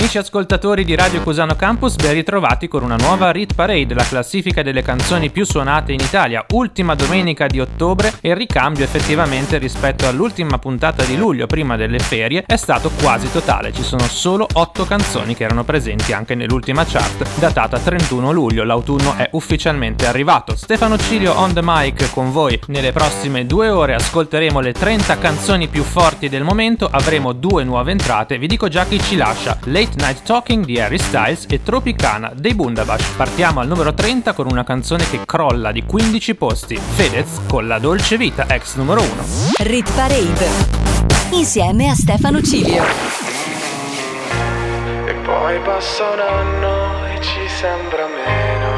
Amici ascoltatori di Radio Cusano Campus, ben ritrovati con una nuova Rit Parade, la classifica delle canzoni più suonate in Italia, ultima domenica di ottobre e il ricambio effettivamente rispetto all'ultima puntata di luglio, prima delle ferie, è stato quasi totale. Ci sono solo 8 canzoni che erano presenti anche nell'ultima chart, datata 31 luglio. L'autunno è ufficialmente arrivato. Stefano Cilio on the mic con voi. Nelle prossime due ore ascolteremo le 30 canzoni più forti del momento, avremo due nuove entrate, vi dico già chi ci lascia. Late Night Talking di Harry Styles e Tropicana dei Bundabash. Partiamo al numero 30 con una canzone che crolla di 15 posti, Fedez con La Dolce Vita, ex numero 1. Rit Parade. Insieme a Stefano Cilio. E poi passa un anno e ci sembra meno.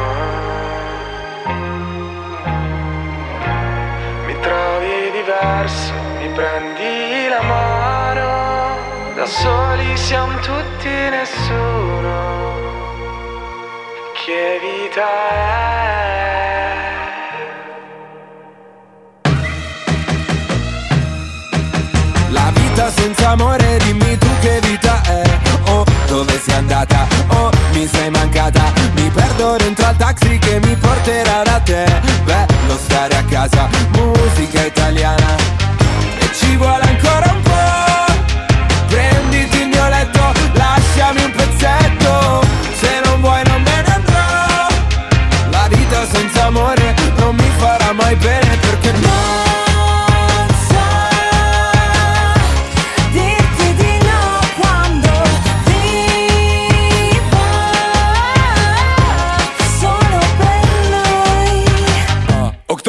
Mi trovi diverso, mi prendi la mano. Da soli siamo tutti nessuno. Che vita è? La vita senza amore, dimmi tu che vita è Oh, dove sei andata? Oh, mi sei mancata Mi perdo dentro al taxi che mi porterà da te Bello stare a casa, musica italiana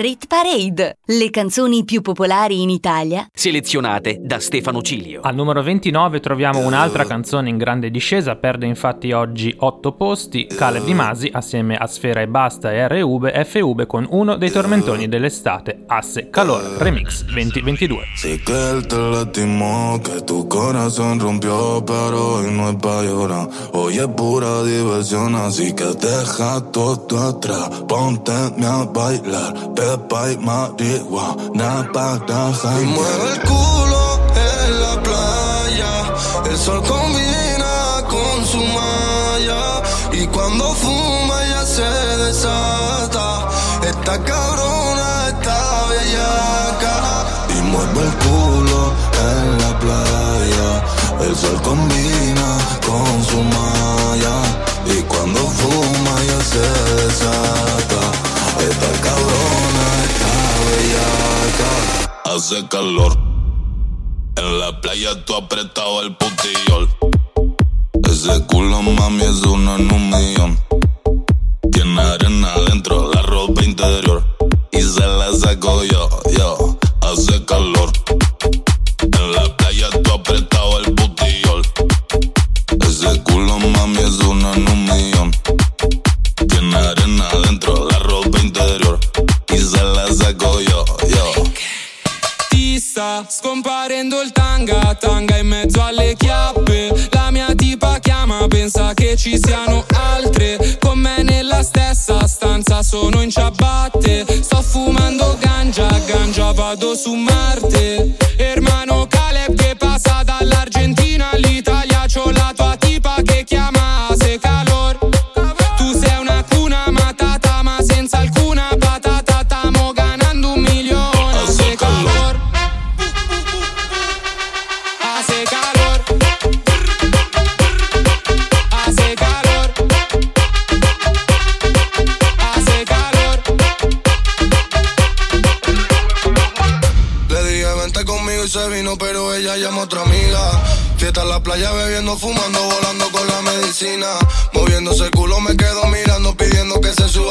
Rit Parade. Le canzoni più popolari in Italia. Selezionate da Stefano Cilio. Al numero 29 troviamo un'altra canzone in grande discesa, perde infatti oggi 8 posti, Caleb Di Masi assieme a Sfera e Basta e RV FV con uno dei tormentoni dell'estate, Asse Calor Remix 2022. Sí que él te lastimó, que tu corazón rompió, pero hoy no es pa' llorar. Hoy es pura diversión, así que deja todo atrás. Ponte a bailar, y mueve el culo en la playa. El sol combina con su malla. Y cuando fuma ya se desata. Esta cabrona está bellaca. Y mueve el culo en la playa. El sol combina con su malla y cuando fuma ya se desata. Esta cabrona Hace calor. En la playa tú apretado el putillol. Ese culo mami es una en un millón. Tiene arena dentro la ropa interior. Y se la saco yo, yo. Hace calor. Sta scomparendo il tanga, tanga in mezzo alle chiappe. La mia tipa chiama, pensa che ci siano altre. Con me nella stessa stanza sono in ciabatte. Sto fumando ganja, ganja vado su Marte. Ella llama a otra amiga. Fiesta en la playa, bebiendo, fumando, volando con la medicina. Moviéndose el culo, me quedo mirando, pidiendo que se suba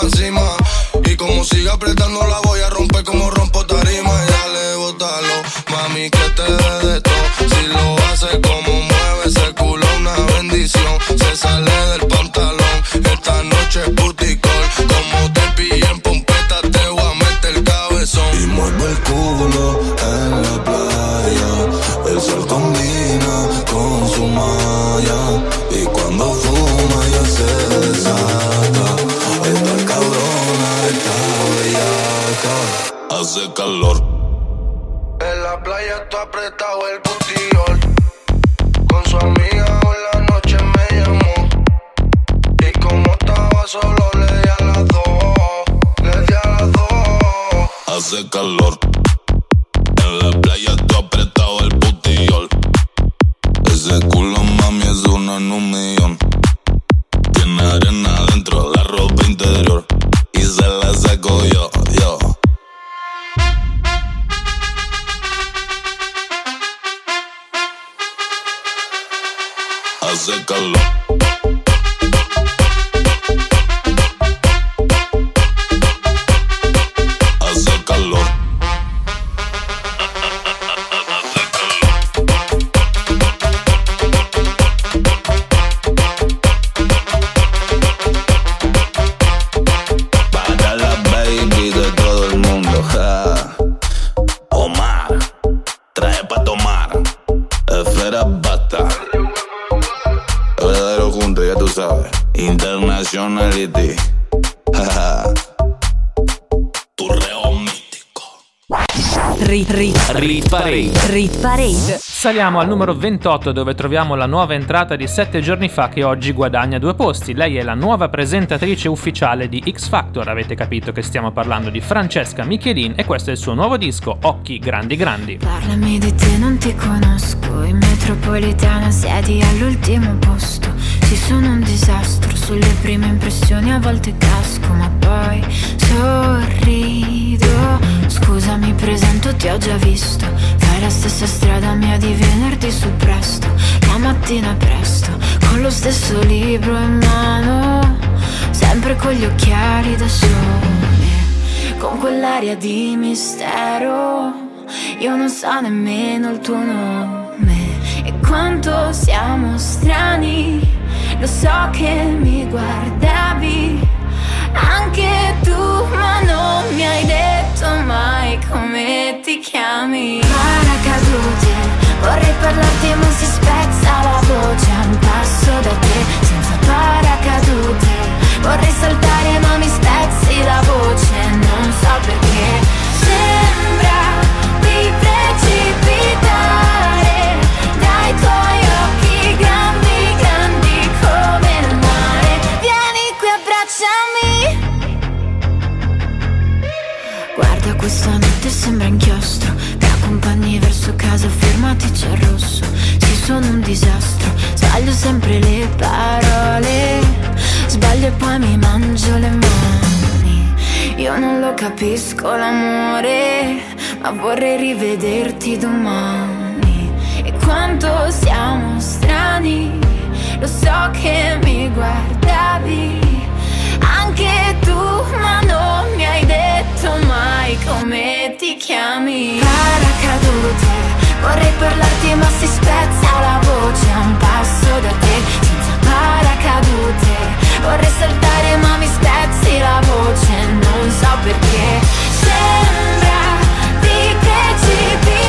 Saliamo al numero 28 dove troviamo la nuova entrata di 7 giorni fa che oggi guadagna due posti. Lei è la nuova presentatrice ufficiale di X Factor, avete capito che stiamo parlando di Francesca Michelin e questo è il suo nuovo disco Occhi Grandi Grandi. Parlami di te, non ti conosco. In metropolitana siedi all'ultimo posto. Sì, sono un disastro. Sulle prime impressioni a volte casco, ma poi sorrido. Scusa, mi presento, ti ho già visto. La stessa strada mia di venerdì su presto. La mattina presto, con lo stesso libro in mano. Sempre con gli occhiali da sole. Con quell'aria di mistero. Io non so nemmeno il tuo nome e quanto siamo strani. Lo so che mi guardavi anche tu, ma non mi hai detto mai come ti chiami. Paracadute, vorrei parlarti ma si spezza la voce a un passo da te, senza paracadute. Vorrei saltare ma mi spezzi la voce, non so perché. Sembra di precipitare Guarda questa notte sembra inchiostro Mi accompagni verso casa, fermati c'è il rosso Sì, sono un disastro, sbaglio sempre le parole, sbaglio e poi mi mangio le mani. Io non lo capisco l'amore, ma vorrei rivederti domani. E quanto siamo strani, lo so che mi guardavi. Anche tu, ma non mi hai detto mai come ti chiami. Paracadute Vorrei parlarti ma si spezza la voce a un passo da te Senza paracadute Vorrei saltare ma mi spezzi la voce Non so perché Sembra di precipitare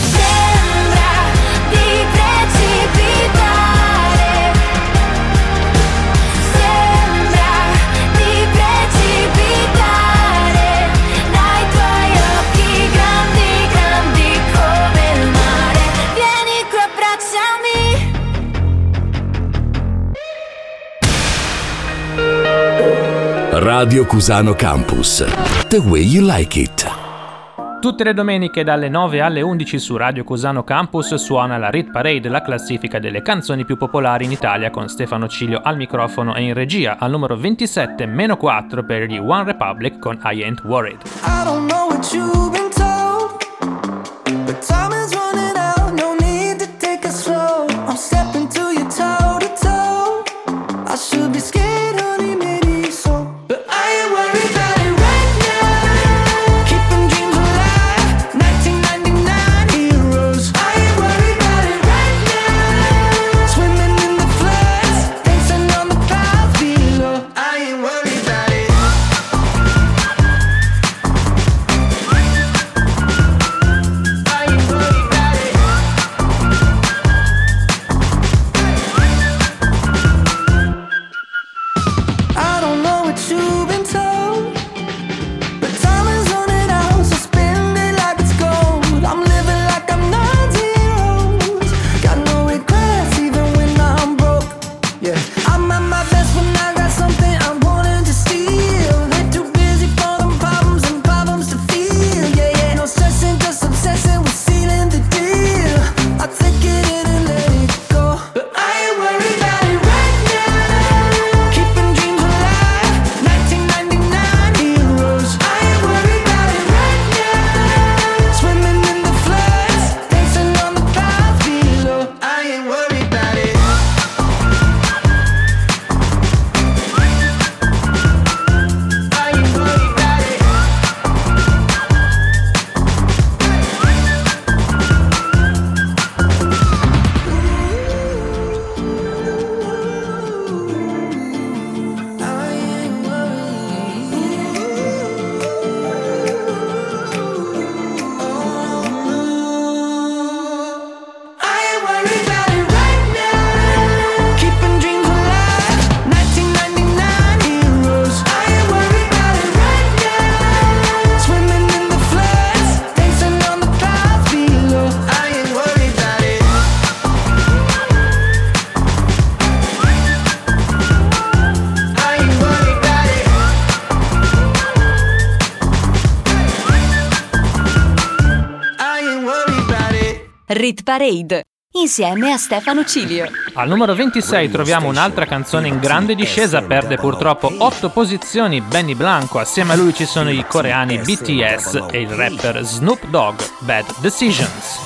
Radio Cusano Campus. The way you like it. Tutte le domeniche dalle 9 alle 11 su Radio Cusano Campus suona la Rit Parade, la classifica delle canzoni più popolari in Italia con Stefano Ciglio al microfono e in regia, al numero 27 meno 4 per gli One Republic con I Ain't Worried. I Parade insieme a Stefano Cilio. Al numero 26 troviamo un'altra canzone in grande discesa, perde purtroppo 8 posizioni Benny Blanco, assieme a lui ci sono i coreani BTS e il rapper Snoop Dogg, Bad Decisions.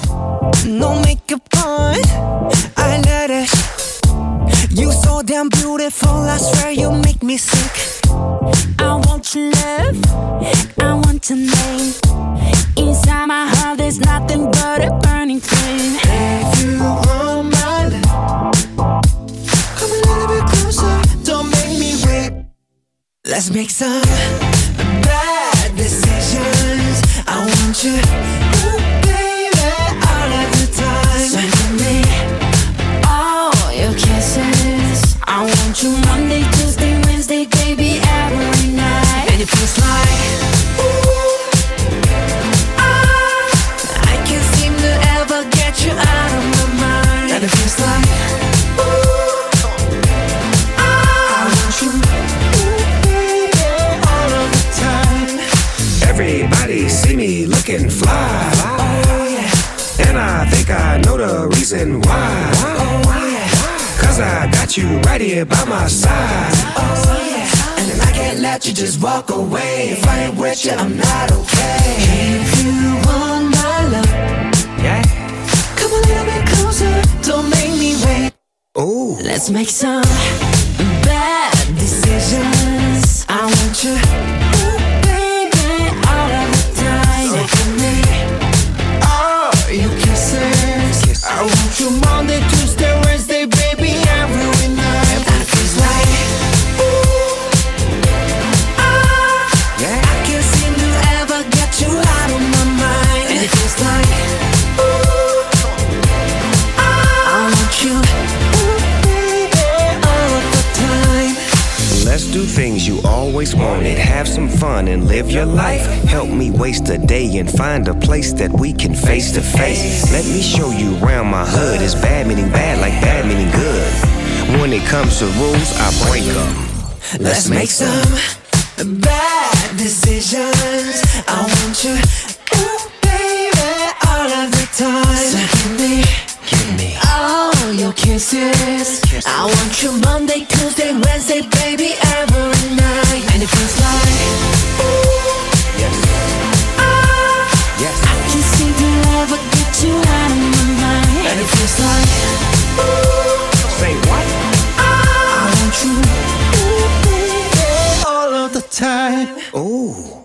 No makeup on, I let it. You so damn beautiful, I swear you make me sick. I want your love, I want your name. Inside my heart, there's nothing but a Let's make some bad decisions. I want you, baby, all of the time. So give me all your kisses. I want you Monday, Tuesday, Wednesday, baby, every night. And it feels like it feels like, ooh, I want you, ooh, all of the time. Everybody see me looking fly. And I think I know the reason why. Cause I got you right here by my side. And then I can't let you just walk away. If I ain't with you, I'm not okay. If you want my love, Yeah. A little bit closer. Don't make me wait. Ooh. Let's make some bad decisions. I want you, always wanted. Have some fun and live your life. Help me waste a day and find a place that we can face to face. Let me show you around my hood. It's bad meaning bad, like bad meaning good. When it comes to rules, I break them. Let's make some bad decisions. I want you, ooh, baby, all of the time. So give me, Give me. all your kisses. I want you Monday, Tuesday, Wednesday, baby, every night. And it feels like, ooh, Yes. ah, Yes. I can't seem to ever get you out of my mind. And it feels like, ooh, Say what? I want you, ooh, baby, all of the time. Ooh.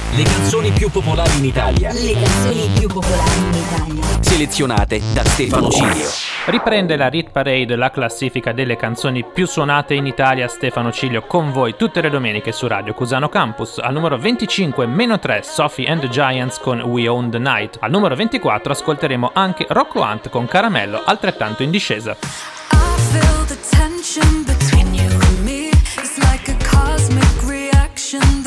Le canzoni più popolari in Italia. Le canzoni più popolari in Italia. Selezionate da Stefano Cilio. Riprende la Rit Parade, la classifica delle canzoni più suonate in Italia. Stefano Ciglio con voi tutte le domeniche su Radio Cusano Campus. Al numero 25, meno 3, Sophie and the Giants con We Own the Night. Al numero 24 ascolteremo anche Rocco Hunt con Caramello, altrettanto in discesa. I feel the tension between you and me. It's like a cosmic reaction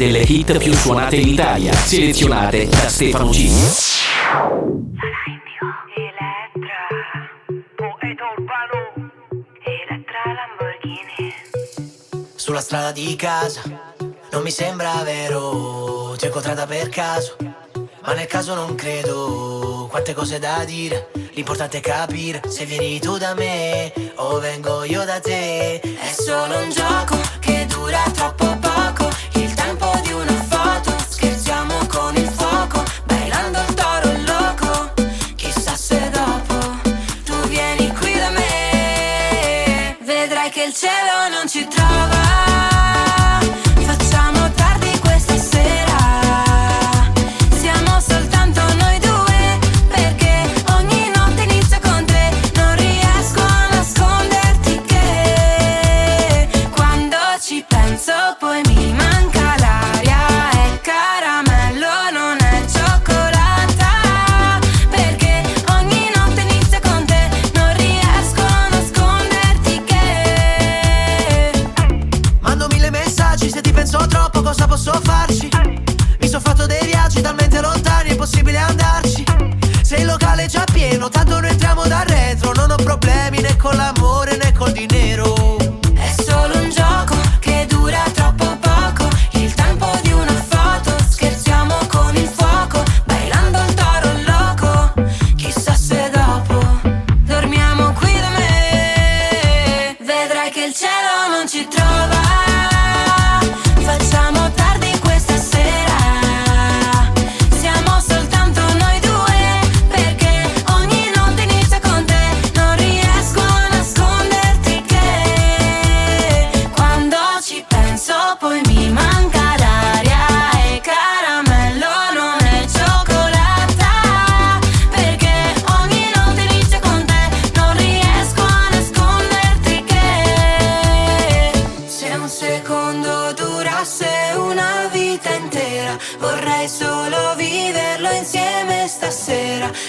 delle hit più suonate in Italia, selezionate da Stefano G. Sulla strada di casa, non mi sembra vero, ti ho incontrata per caso, ma nel caso non credo, quante cose da dire, l'importante è capire se vieni tu da me o vengo io da te, è solo un gioco che dura troppo poco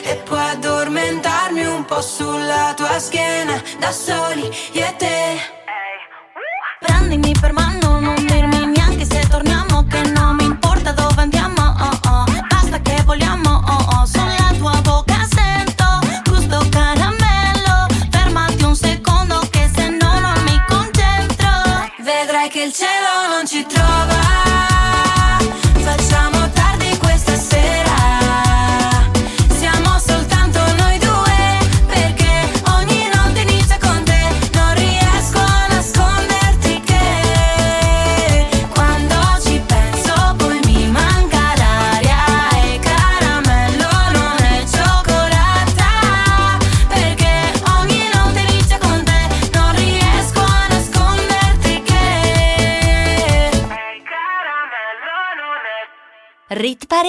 e poi addormentarmi un po' sulla tua schiena da soli io e te.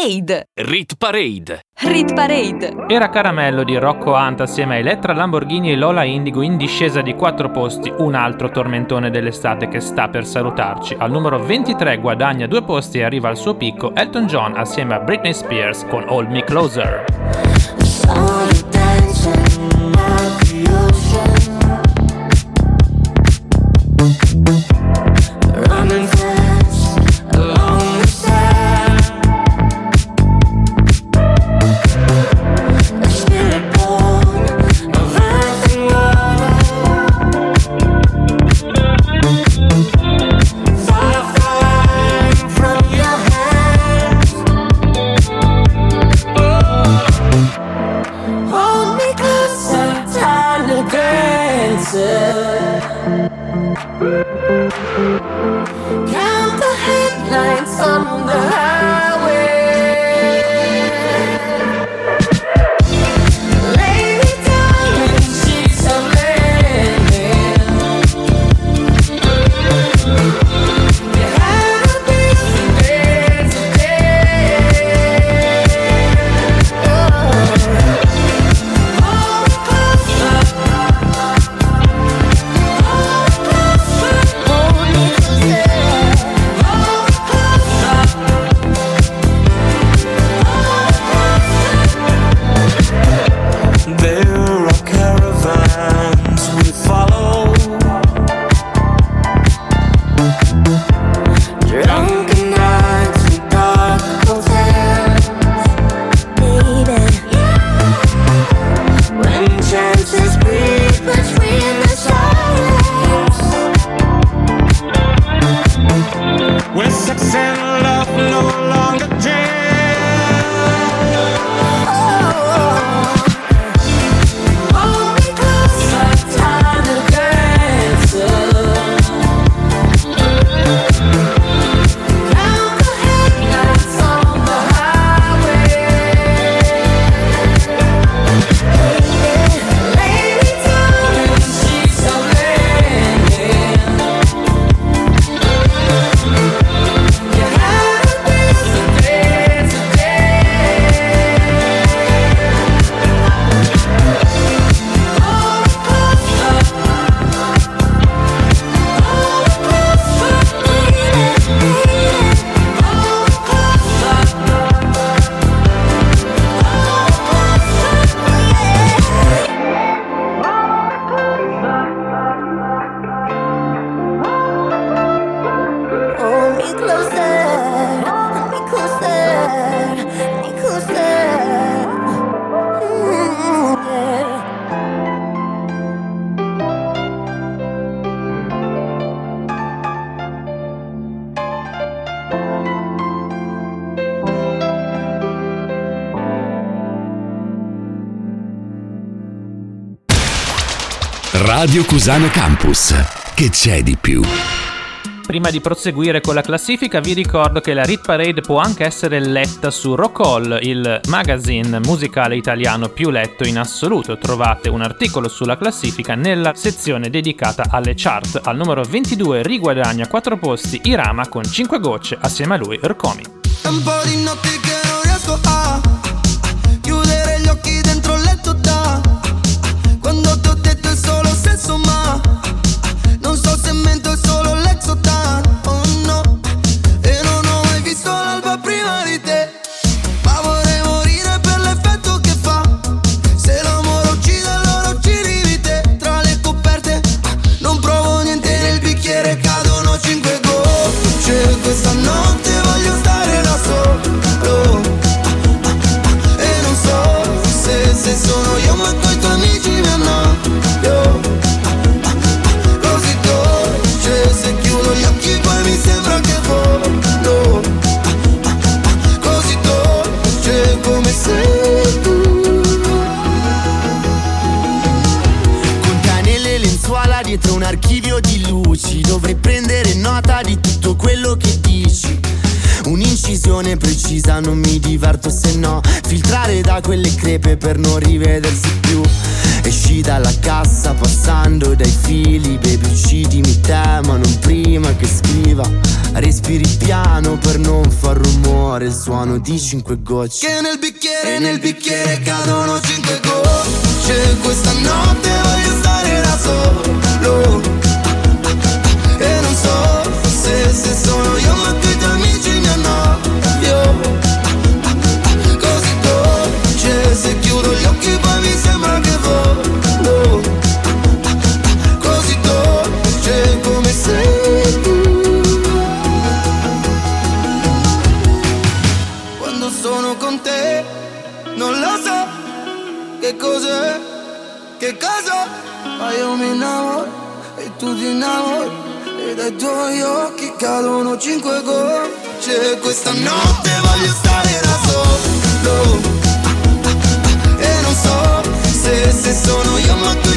Parade! Rit Parade! Rit Parade! Era Caramello di Rocco Hunt assieme a Elettra Lamborghini e Lola Indigo in discesa di 4 posti, un altro tormentone dell'estate che sta per salutarci. Al numero 23 guadagna 2 posti e arriva al suo picco Elton John assieme a Britney Spears con Hold Me Closer. Radio Cusano Campus. Che c'è di più? Prima di proseguire con la classifica vi ricordo che la Rit Parade può anche essere letta su Rockall, il magazine musicale italiano più letto in assoluto. Trovate un articolo sulla classifica nella sezione dedicata alle chart. Al numero 22 riguadagna 4 posti Irama con 5 gocce assieme a lui Ercomi. Per non rivedersi più. Esci dalla cassa passando dai fili Baby uccidimi te ma non prima che scriva. Respiri piano per non far rumore Il suono di cinque gocce. Che nel bicchiere, nel bicchiere cadono cinque gocce. Questa notte voglio stare da solo Dai tuoi occhi cadono cinque gocce. Questa notte voglio stare da solo. E non so se, se sono io ma tu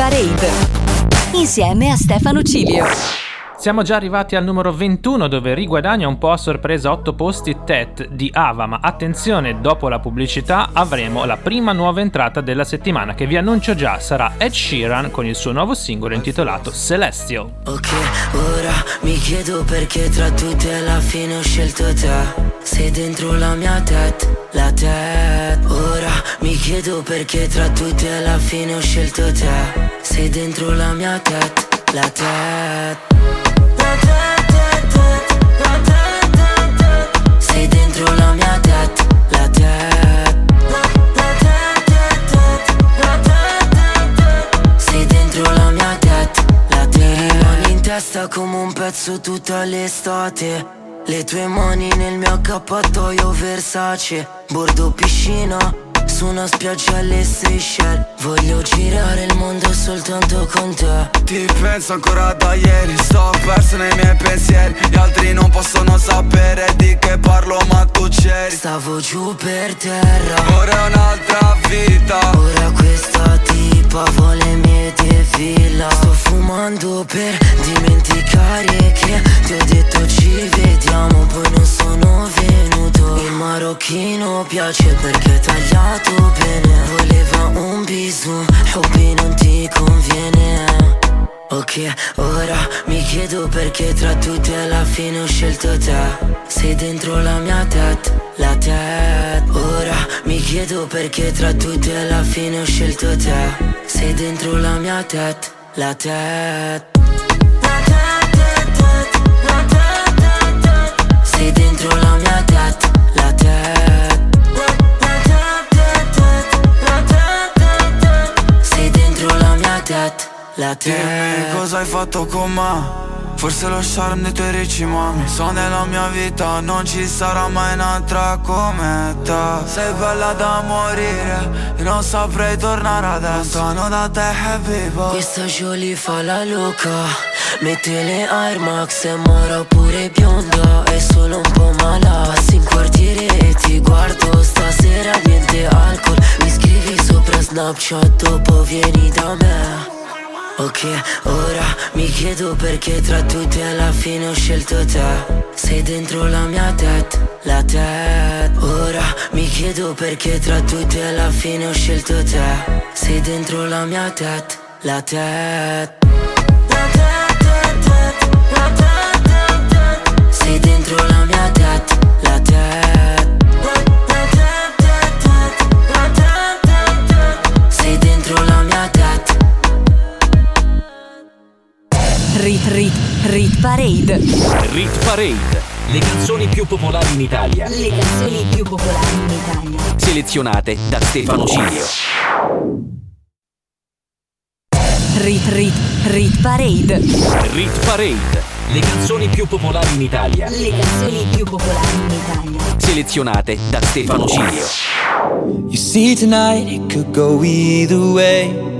Parade insieme a Stefano Cilio. Siamo già arrivati al numero 21 dove riguadagna un po' a sorpresa 8 posti Tet di Ava, ma attenzione, dopo la pubblicità avremo la prima nuova entrata della settimana che vi annuncio già sarà Ed Sheeran con il suo nuovo singolo intitolato Celestial. Ok, ora mi chiedo perché tra tutte alla fine ho scelto te. Sei dentro la mia tet, la tet. Ora mi chiedo perché tra tutte alla fine ho scelto te. Sei dentro la mia tet, la tet. La tet, tet, la tet, tet. Sei dentro la mia tet, la tet. La tet, tet, tet, la tet, tet. Sei dentro la mia tet, la. Mi rimani in testa come un pezzo tutta l'estate. Le tue mani nel mio accappatoio Versace Bordo piscina Su una spiaggia alle Seychelles Voglio girare il mondo soltanto con te. Ti penso ancora da ieri Sto perso nei miei pensieri. Gli altri non possono sapere di che parlo ma tu c'eri. Stavo giù per terra. Ora è un'altra vita. Ora questa tipa vuole mie defila Sto fumando per dimenticare che ti ho detto ci vediamo Poi non sono venuto. Il marocchino piace perché è tagliato bene. Voleva un bisou, hobby non ti conviene Ok, ora mi chiedo perché tra tutte alla fine ho scelto te Sei dentro la mia tet, la tet Ora mi chiedo perché tra tutte alla fine ho scelto te Sei dentro la mia tet, la tet La tet, tet, tet, la tet, tet, tet. Sei dentro la mia tet, la tet La tet, tet, tet, la tet, tet, tet. Sei dentro la mia tet, la Dimmi cosa hai fatto con me? Forse lo charme dei tuoi ricci mami So nella mia vita non ci sarà mai un'altra come te. Sei bella da morire E non saprei tornare adesso. Lontano da te happy boy Questa Jolie fa la loca Mette le Air Max e mora pure bionda È solo un po' mala Passi in quartiere e ti guardo. Stasera niente alcol. Mi scrivi sopra Snapchat Dopo vieni da me Ok, ora? Mi chiedo perché tra tutti alla fine ho scelto te. Sei dentro la mia tet, la tet Ora mi chiedo perché tra tutti alla fine ho scelto te. Sei dentro la mia tet, la tet Sei Parade. Rit Parade. Le canzoni più popolari in Italia. Le canzoni più popolari in Italia. Selezionate da Stefano Cilio. Rit Rit Rit Parade. Rit Parade. Le canzoni più popolari in Italia. Le canzoni più popolari in Italia. Selezionate da Stefano Cilio. You see, tonight it could go either way.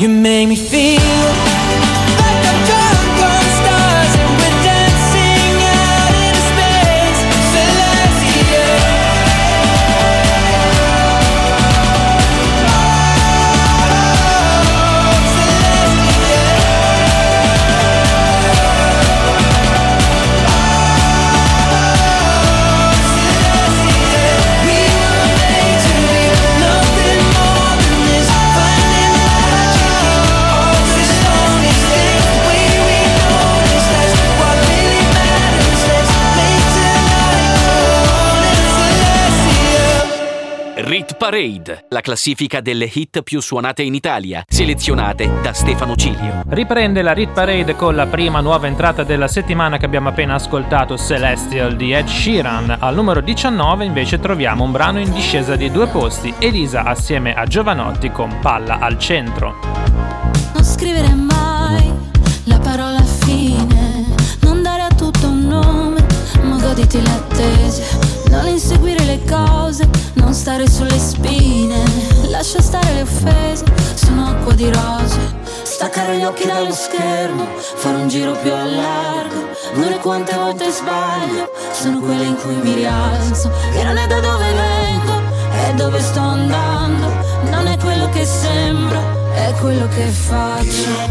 You make me feel Parade, la classifica delle hit più suonate in Italia, selezionate da Stefano Cilio. Riprende la Rit Parade con la prima nuova entrata della settimana che abbiamo appena ascoltato, Celestial di Ed Sheeran. Al numero 19 invece troviamo un brano in discesa di due posti, Elisa assieme a Giovanotti con Palla al centro. Non scrivere mai la parola fine, non dare a tutto un nome, ma goditi l'attesa. Non inseguire le cose, non stare sulle spine, lascia stare le offese, sono acqua di rose. Staccare gli occhi dallo schermo, fare un giro più a largo, è quante volte sbaglio, sono quelle in cui mi rialzo, e non è da dove vengo, è dove sto andando, non è quello che sembro, è quello che faccio.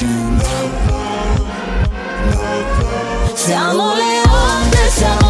Palla al centro Siamo le onde, siamo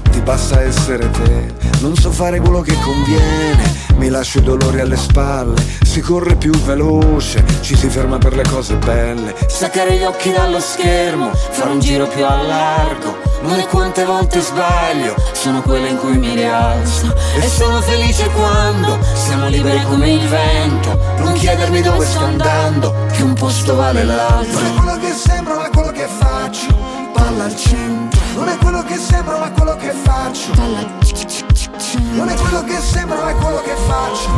basta essere te. Non so fare quello che conviene, mi lascio i dolori alle spalle. Si corre più veloce, ci si ferma per le cose belle. Staccare gli occhi dallo schermo, fare un giro più a largo. Non è quante volte sbaglio, sono quelle in cui mi rialzo. E sono felice quando siamo liberi come il vento. Non chiedermi dove sto andando, che un posto vale l'altro. Non è quello che sembra, ma quello che faccio. Palla al centro. Non è quello che sembra, ma quello che faccio. Non è quello che sembra, ma quello che faccio.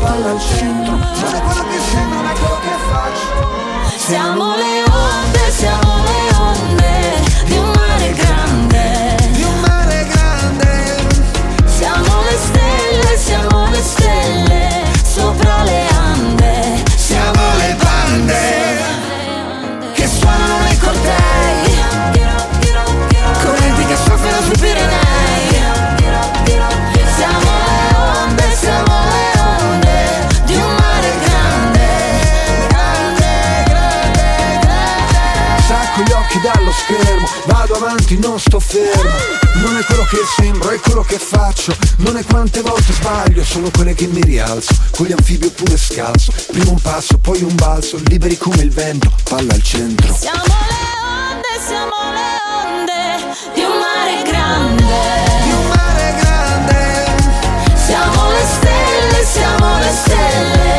Palla al centro. Non è quello che sembra, ma è quello che faccio. Siamo le onde, siamo le onde di un mare grande. Di un mare grande. Siamo le stelle, siamo le stelle sopra le ande. Siamo le bande avanti, non sto fermo. Non è quello che sembro, è quello che faccio. Non è quante volte sbaglio, sono quelle che mi rialzo. Con gli anfibi oppure scalzo. Prima un passo, poi un balzo, liberi come il vento, palla al centro. Siamo le onde, siamo le onde di un mare grande. Di un mare grande. Siamo le stelle, siamo le stelle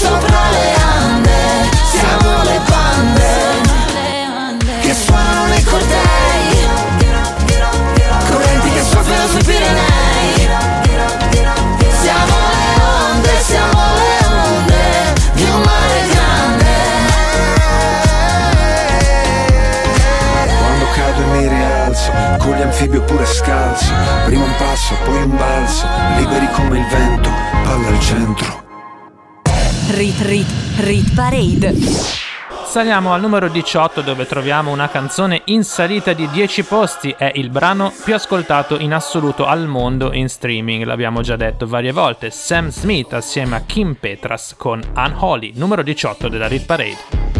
sopra le oppure scalzo. Prima un passo, poi un balzo, liberi come il vento, palla al centro. Rit Rit Rit Parade. Saliamo al numero 18 dove troviamo una canzone in salita di 10 posti, è il brano più ascoltato in assoluto al mondo in streaming, l'abbiamo già detto varie volte, Sam Smith assieme a Kim Petras con Unholy, numero 18 della Rit Parade.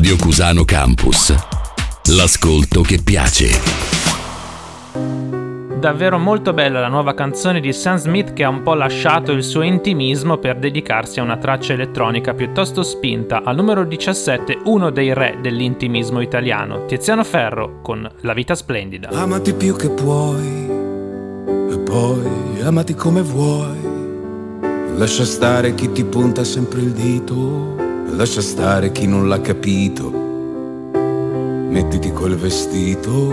Radio Cusano Campus. L'ascolto che piace. Davvero molto bella la nuova canzone di Sam Smith che ha un po' lasciato il suo intimismo per dedicarsi a una traccia elettronica piuttosto spinta. Al numero 17 uno dei re dell'intimismo italiano, Tiziano Ferro con La vita splendida. Amati più che puoi e poi amati come vuoi. Lascia stare chi ti punta sempre il dito, lascia stare chi non l'ha capito. Mettiti quel vestito,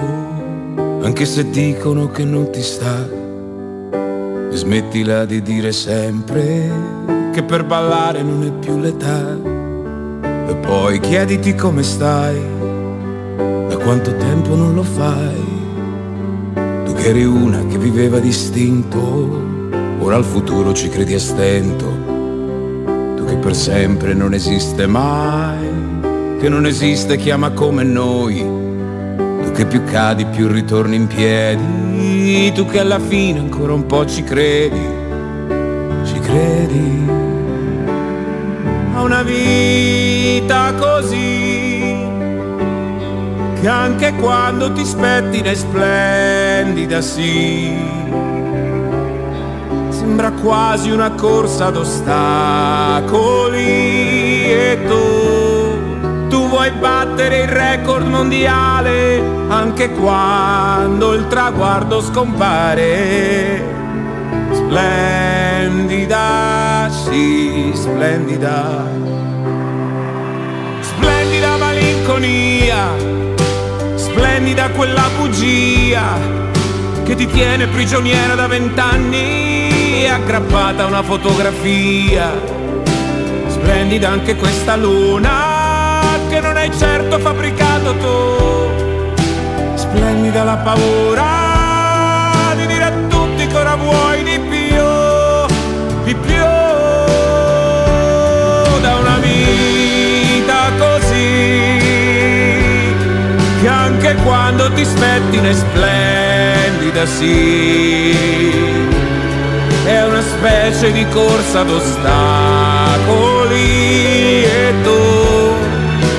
anche se dicono che non ti sta. E smettila di dire sempre che per ballare non è più l'età. E poi chiediti come stai, da quanto tempo non lo fai. Tu che eri una che viveva distinto, ora al futuro ci credi a stento. Che per sempre non esiste mai, che non esiste chi ama come noi. Tu che più cadi più ritorni in piedi, tu che alla fine ancora un po' ci credi, ci credi. A una vita così che anche quando ti spettina è splendida, sì. Sembra quasi una corsa ad ostacoli e tu, tu vuoi battere il record mondiale anche quando il traguardo scompare. Splendida, sì, splendida. Splendida malinconia, splendida quella bugia che ti tiene prigioniera da vent'anni aggrappata a una fotografia. Splendida anche questa luna che non hai certo fabbricato tu. Splendida la paura di dire a tutti che ora vuoi di più, di più da una vita così che anche quando ti spettina è splendida sì è una specie di corsa ad ostacoli e tu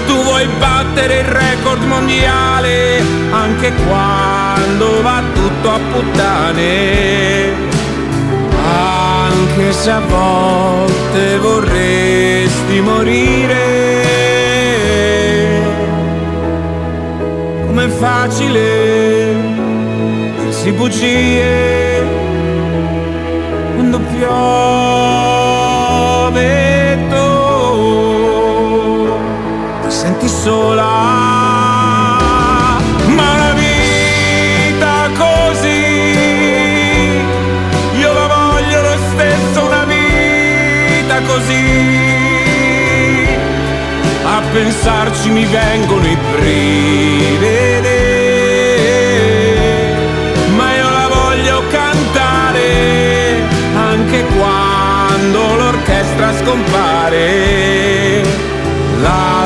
tu vuoi battere il record mondiale anche quando va tutto a puttane. Anche se a volte vorresti morire com'è facile dirsi bugie quando piove tu ti senti sola. Ma la vita così io la voglio lo stesso una vita così. A pensarci mi vengono i brividi quando l'orchestra scompare. La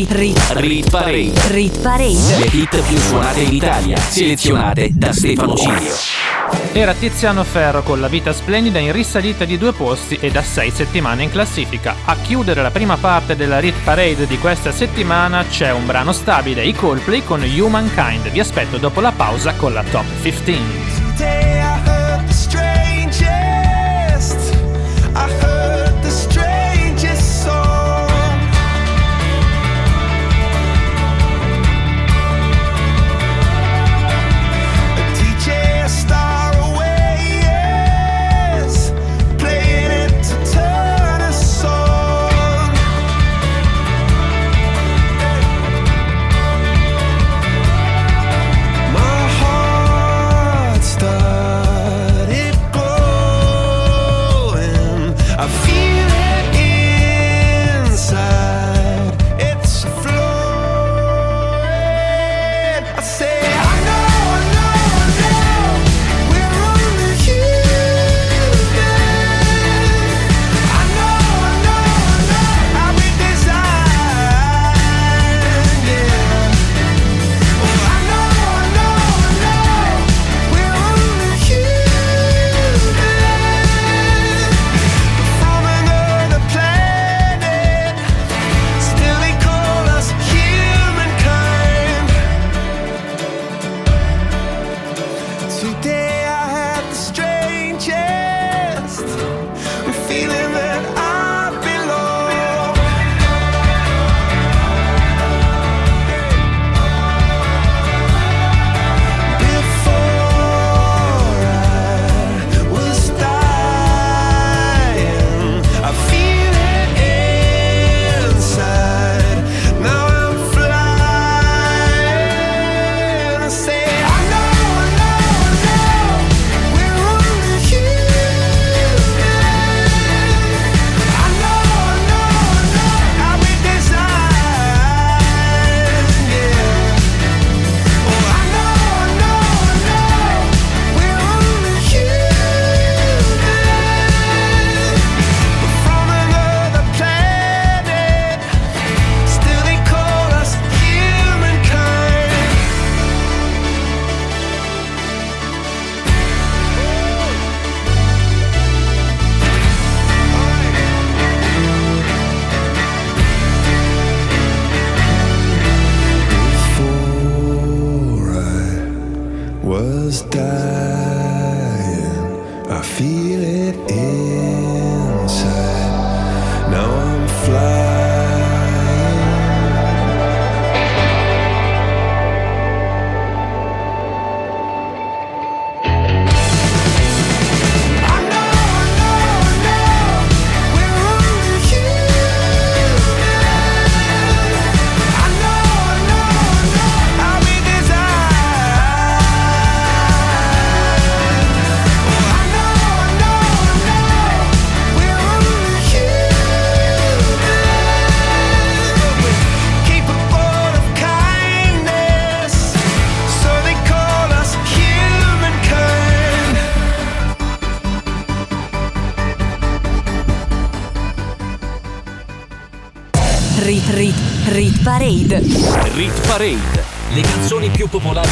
Rit, rit, Rit Parade. rit parade. Le hit più suonate in Italia, selezionate da Stefano Cilio. Era Tiziano Ferro con la vita splendida in risalita di due posti e da sei settimane in classifica. A chiudere la prima parte della Rit Parade di questa settimana c'è un brano stabile, i Coldplay con Humankind. Vi aspetto dopo la pausa con la Top 15.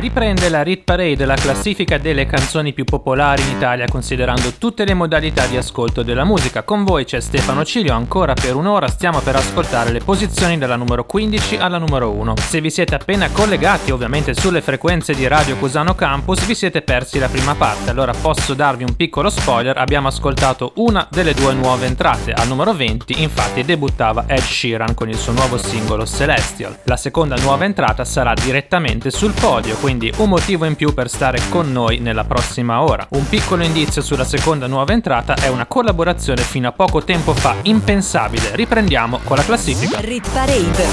Riprende la Rit Parade, la classifica delle canzoni più popolari in Italia considerando tutte le modalità di ascolto della musica. Con voi c'è Stefano Cilio, ancora per un'ora stiamo per ascoltare le posizioni dalla numero 15 alla numero 1. Se vi siete appena collegati ovviamente sulle frequenze di Radio Cusano Campus vi siete persi la prima parte, allora posso darvi un piccolo spoiler, abbiamo ascoltato una delle due nuove entrate, al numero 20 infatti debuttava Ed Sheeran con il suo nuovo singolo Celestial. La seconda nuova entrata sarà direttamente sul podio, quindi quindi un motivo in più per stare con noi nella prossima ora. Un piccolo indizio sulla seconda nuova entrata è una collaborazione fino a poco tempo fa impensabile. Riprendiamo con la classifica. Rit Parade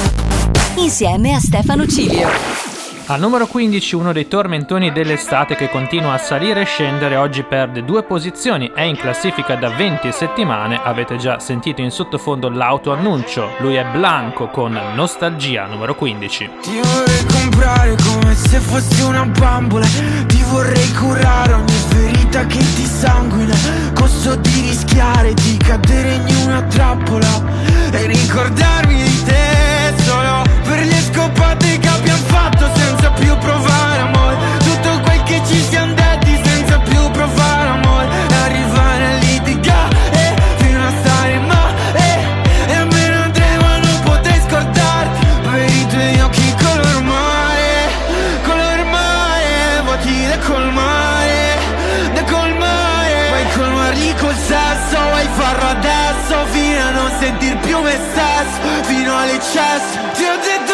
insieme a Stefano Cilio. Al numero 15 uno dei tormentoni dell'estate che continua a salire e scendere oggi perde due posizioni, è in classifica da 20 settimane, avete già sentito in sottofondo l'autoannuncio, lui è Blanco con Nostalgia numero 15. Ti vorrei comprare fossi una bambola Ti vorrei curare ogni ferita che ti sanguina. Costo di rischiare di cadere in una trappola E ricordarmi di te solo per le scopate che abbiamo fatto senza più provare amore. Tutto quel che ci Fino all'eccesso Ti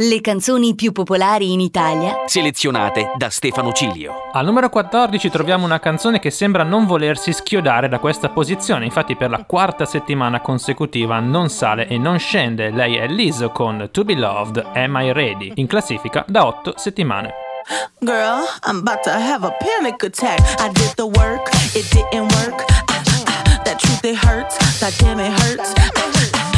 le canzoni più popolari in Italia Selezionate da Stefano Cilio. Al numero 14 troviamo una canzone che sembra non volersi schiodare da questa posizione, infatti per la quarta settimana consecutiva non sale e non scende. Lei è Lizzo con To Be Loved, Am I Ready, in classifica da 8 settimane. Girl, I'm about to have a panic attack. I did the work, it didn't work. Ah, ah, that truth, it hurts. That damn, it hurts. Ah, ah,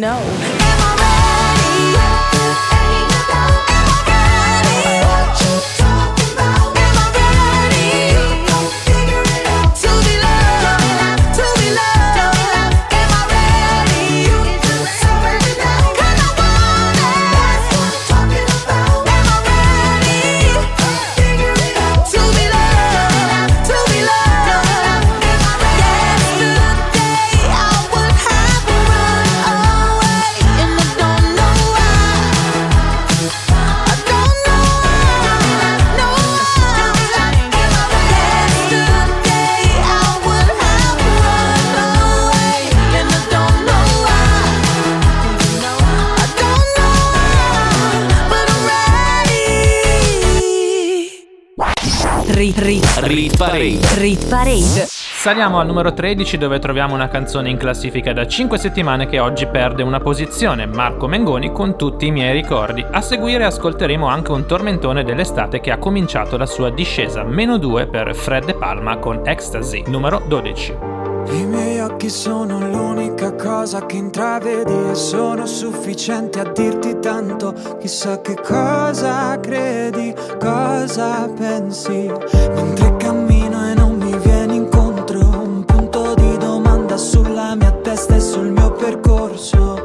know. Parade. Rit Parade. Saliamo al numero 13 dove troviamo una canzone in classifica da 5 settimane che oggi perde una posizione, Marco Mengoni con tutti i miei ricordi. A seguire ascolteremo anche un tormentone dell'estate che ha cominciato la sua discesa, meno 2 per Fred De Palma con Ecstasy, numero 12. I miei occhi sono l'unica cosa che intravedi e sono sufficiente a dirti tanto. Chissà che cosa credi, cosa pensi, mentre cammini percorso.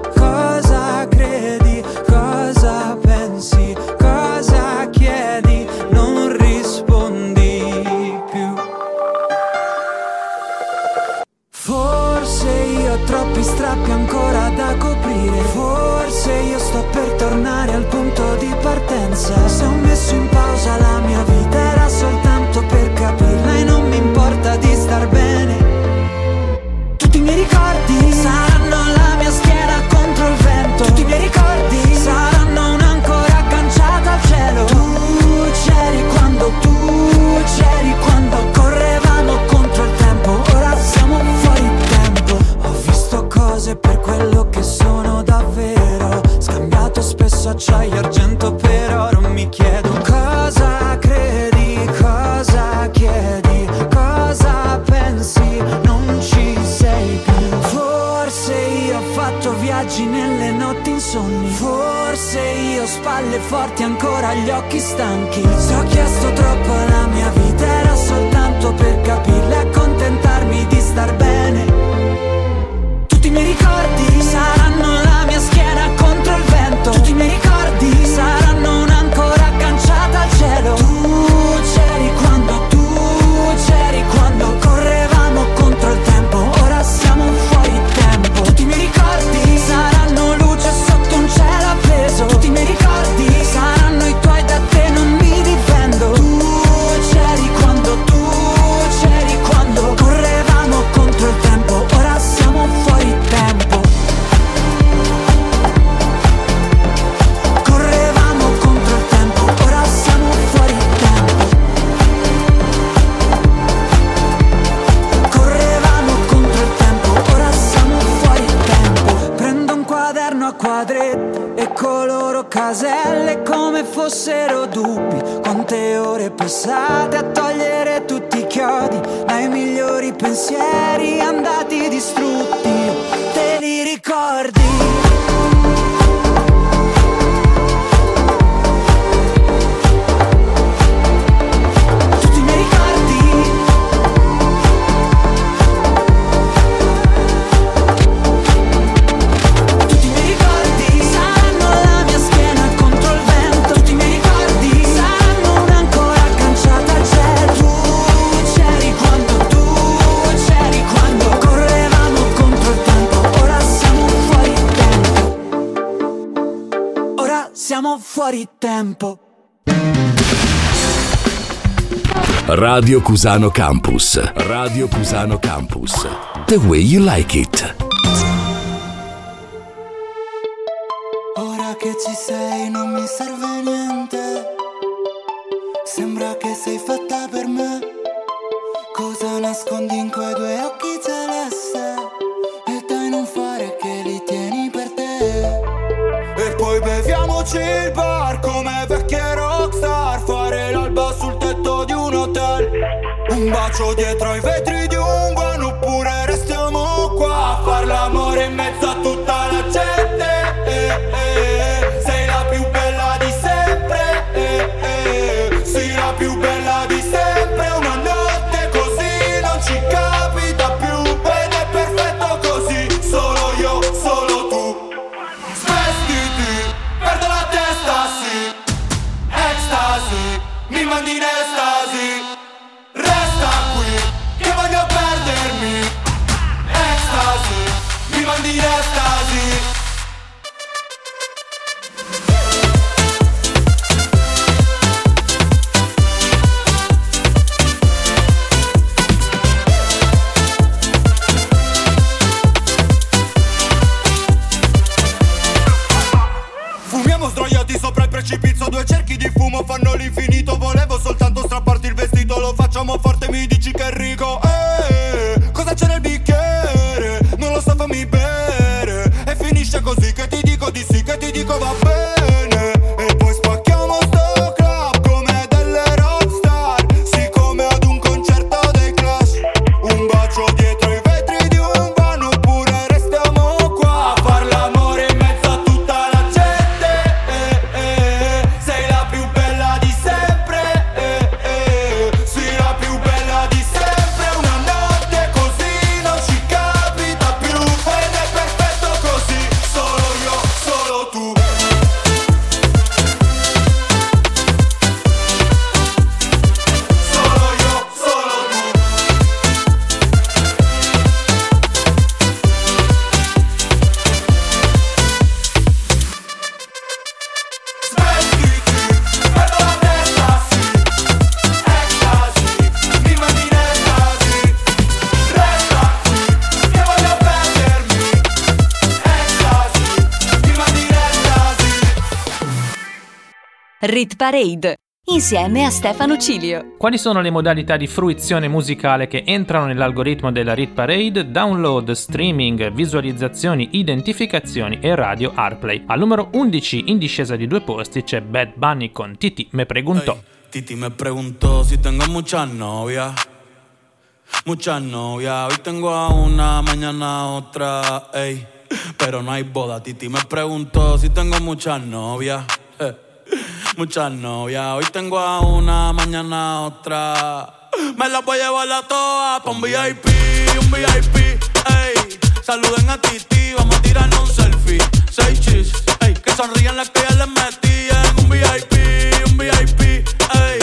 Cusano Campus. Radio Cusano Campus. The way you like it. Ora che ci sei non mi serve Un bacio dietro ai vetri. Parade, insieme a Stefano Cilio. Quali sono le modalità di fruizione musicale che entrano nell'algoritmo della Rit Parade? Download, streaming, visualizzazioni, identificazioni e radio AirPlay. Al numero 11 in discesa di due posti c'è Bad Bunny con Titi me preguntò. Titi me preguntó si tengo muchas novias. Muchas novias, hoy tengo a una, mañana a otra, ey. Pero no hay boda. Titi me preguntó si tengo muchas novias. Muchas novias, hoy tengo a una, mañana a otra. Me las voy a llevar a todas pa' un VIP, un VIP, ey. Saluden a Titi, vamos a tirarnos un selfie. Seis chis, ey. Que sonrían las que ya les metí en un VIP, un VIP, ey.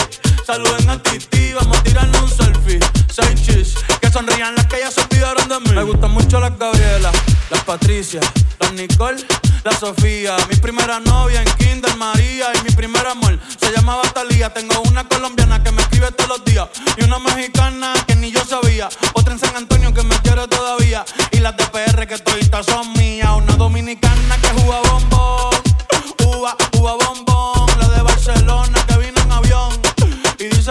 Saluden a Titi, vamos a tirarnos un selfie. Seis chis, que sonrían las que ya se olvidaron de mí. Me gustan mucho las Gabriela, las Patricia, las Nicole, la Sofía. Mi primera novia en Kinder María y mi primer amor se llamaba Talía. Tengo una colombiana que me escribe todos los días y una mexicana que ni yo sabía. Otra en San Antonio que me quiere todavía y las de PR que toditas son mías. Una dominicana que juega bombón, uva, uva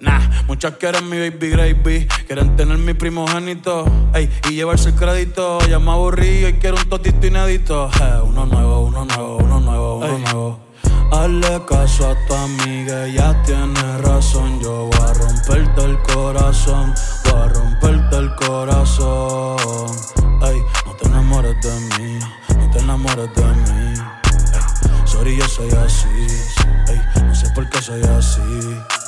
Nah, muchas quieren mi baby gravy, quieren tener mi primogénito, ey, y llevarse el crédito. Ya me aburrí y quiero un totito inédito. Eh, uno nuevo, uno nuevo, uno nuevo, uno nuevo. Hazle caso a tu amiga, ella tiene razón. Yo voy a romperte el corazón, voy a romperte el corazón. Ey, no te enamores de mí, no te enamores de mí. Ey, sorry, yo soy así, ey, no sé por qué soy así.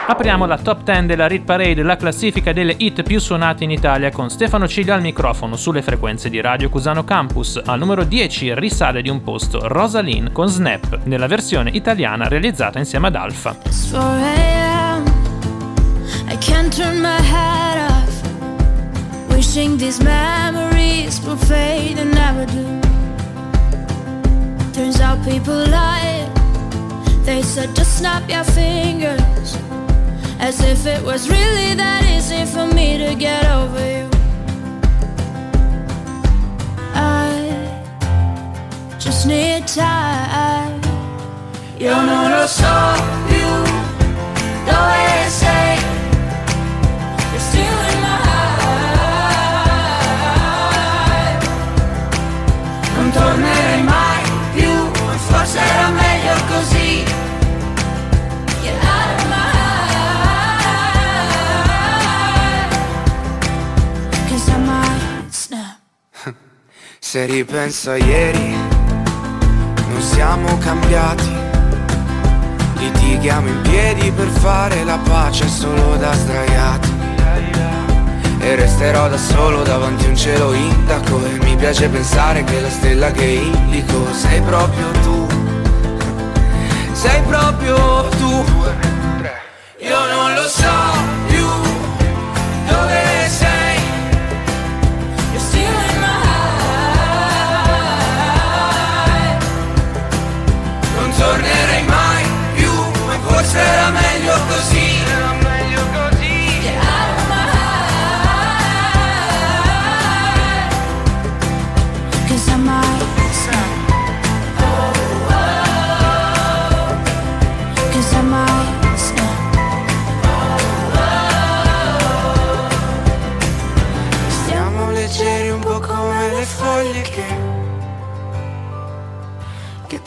Apriamo la top 10 della Rit Parade, la classifica delle hit più suonate in Italia con Stefano Ciglio al microfono sulle frequenze di Radio Cusano Campus. Al numero 10 risale di un posto Rosaline con Snap, nella versione italiana realizzata insieme ad Alfa. 4 a.m. I. Turns out people lie. They said just snap your fingers As if it was really that easy for me to get over you. I just need time. Io non lo so più Se ripenso a ieri, non siamo cambiati. Litighiamo in piedi per fare la pace solo da sdraiati. E resterò da solo davanti a un cielo indaco E mi piace pensare che la stella che indico sei proprio tu Sei proprio tu Io non lo so forse era meglio così.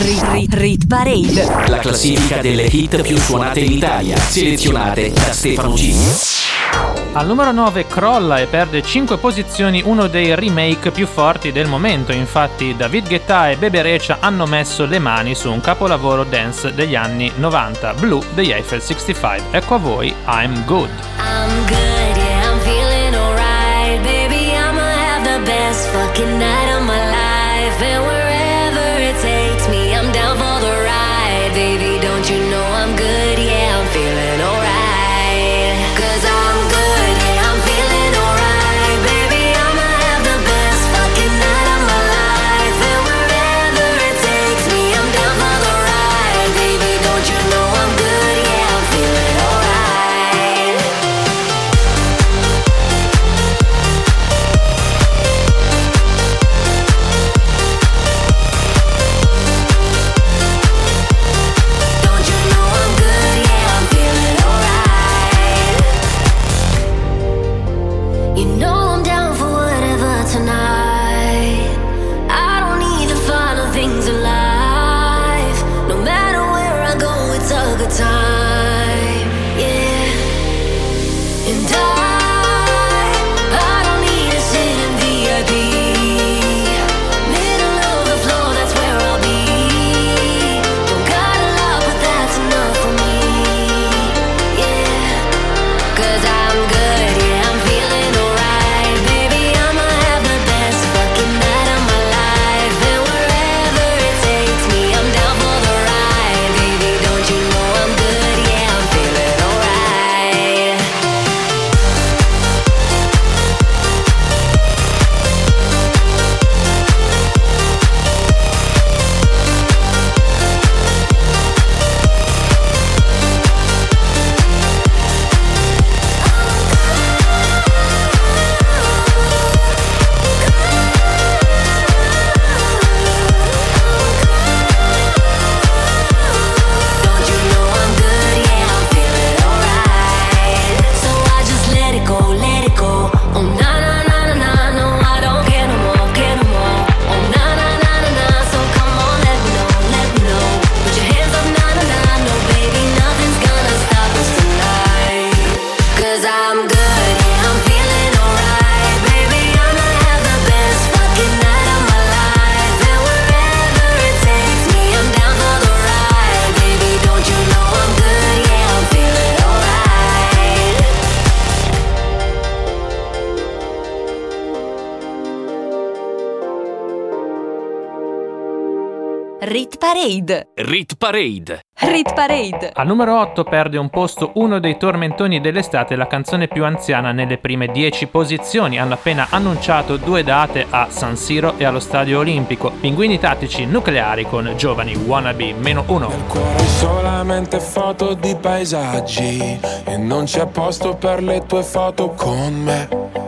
Rit, rit, rit Parade. La classifica delle hit più suonate in Italia, selezionate da Stefano G. Al numero 9 crolla e perde 5 posizioni uno dei remake più forti del momento, infatti David Guetta e Bebe Recia hanno messo le mani su un capolavoro dance degli anni 90, Blue degli Eiffel 65. Ecco a voi I'm Good. I'm good, yeah, I'm feeling alright. Baby, I'ma have the best fucking night Rit Parade. Rit Parade. Rit Parade. Al numero 8 perde un posto uno dei tormentoni dell'estate, la canzone più anziana nelle prime 10 posizioni. Hanno appena annunciato due date a San Siro e allo Stadio Olimpico. Pinguini tattici nucleari con giovani wannabe meno uno. Hai solamente foto di paesaggi e non c'è posto per le tue foto con me.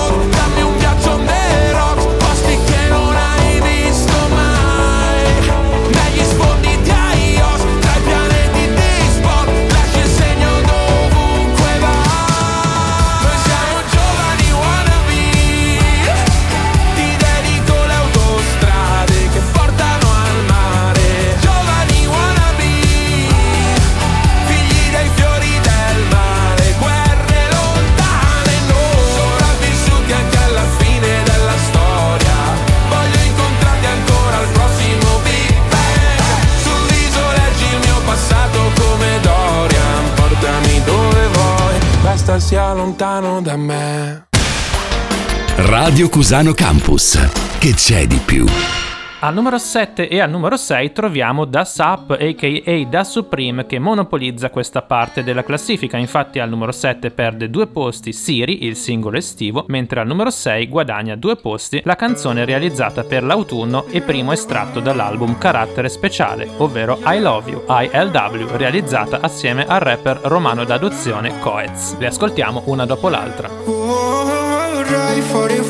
Basta sia lontano da me Radio Cusano Campus. Che c'è di più? Al numero 7 e al numero 6 troviamo Da Sup aka Da Supreme che monopolizza questa parte della classifica, infatti al numero 7 perde due posti Siri, il singolo estivo, mentre al numero 6 guadagna due posti la canzone realizzata per l'autunno e primo estratto dall'album Carattere Speciale, ovvero I Love You, ILW, realizzata assieme al rapper romano d'adozione Coez. Le ascoltiamo una dopo l'altra. Vorrei fare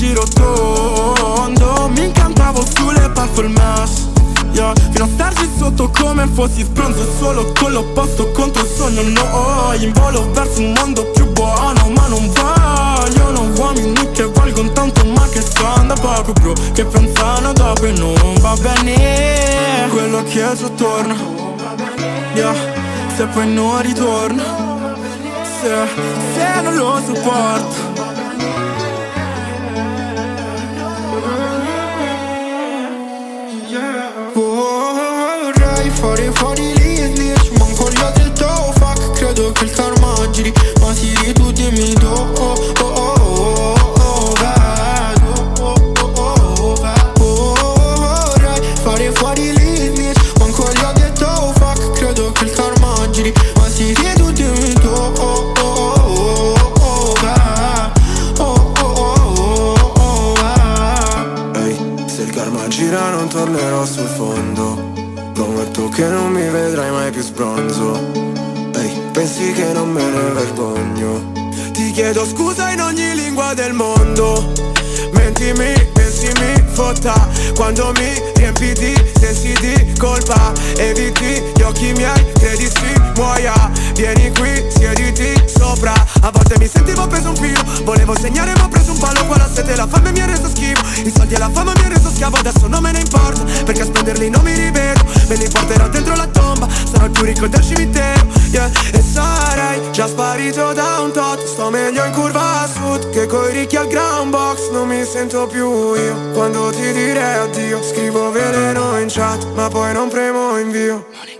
giro tondo Mi incantavo sulle mesh Yeah, fino a starci sotto come fossi sbronzo Solo con l'opposto contro il sogno. No, in volo verso un mondo più buono Ma non vogliono uomini che valgono tanto Ma che stanno poco bro Che pensano dopo e non va bene. Quello che è già torna Yeah se poi non ritorno. Se, se non lo sopporto che il karma giri Ma sì tu dimmi tu oh oh oh oh oh vedo oh oh oh oh Vorrei fare fuori e snitch Manco gli ho detto oh fuck Credo che il karma giri Ma sì tu dimmi tu oh oh oh oh oh oh oh oh oh oh Ehi, se il karma gira non tornerò sul fondo Prometto che non mi vedrai mai più sbronzo pensi che non me ne vergogno? Ti chiedo scusa in ogni lingua del mondo. Mentimi e si mi fotta. Quando mi riempi di sensi di colpa Eviti gli occhi miei, credi si muoia. Vieni qui, siediti sopra. A volte mi sentivo preso un filo Volevo segnare ma ho preso un palo. Qua la sete la fame mi ha reso schifo I soldi e la fama mi ha reso schiavo Adesso non me ne importa. Perché a spenderli non mi rivedo. Me li porterò dentro la tomba Sarò il più ricco del cimitero. Yeah. E sarei già sparito da un tot. Sto meglio in curva a sud Che coi ricchi al ground box Non mi sento più io Quando ti direi addio. Scrivo veleno in chat Ma poi non premo invio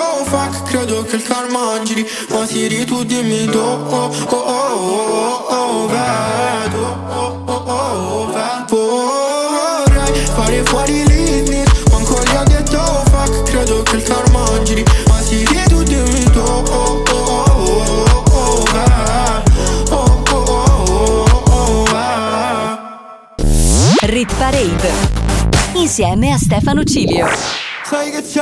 fuck Credo che il karma giri Ma Siri tu dimmi tu oh oh oh oh oh oh Vedo oh oh oh oh Vorrei fare fuori e snitch Manco gli detto oh fuck Credo che il karma giri Ma Siri tu dimmi tu oh oh oh oh oh oh oh oh oh oh Rit Parade insieme a Stefano Cilio. Sai che c'è?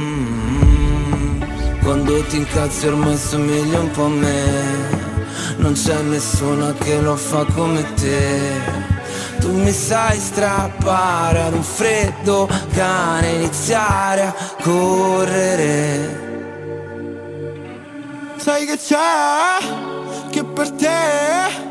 Quando ti incazzi ormai somiglia un po' a me. Non c'è nessuno che lo fa come te. Tu mi sai strappare ad un freddo cane Iniziare a correre. Sai che c'è? Che per te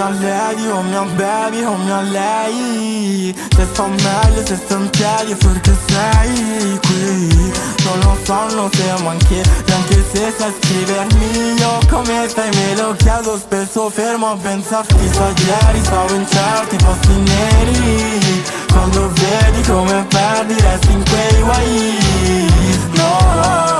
alledi o mi mia baby o mia lei. Se sto meglio se sto in piedi perché sei qui. Non lo sanno se manchi Anche se sai scrivermi. Io come stai me lo chiedo spesso fermo a pensarti. Sa ieri stavo in certi posti neri. Quando vedi come perdi resti in quei guai. Non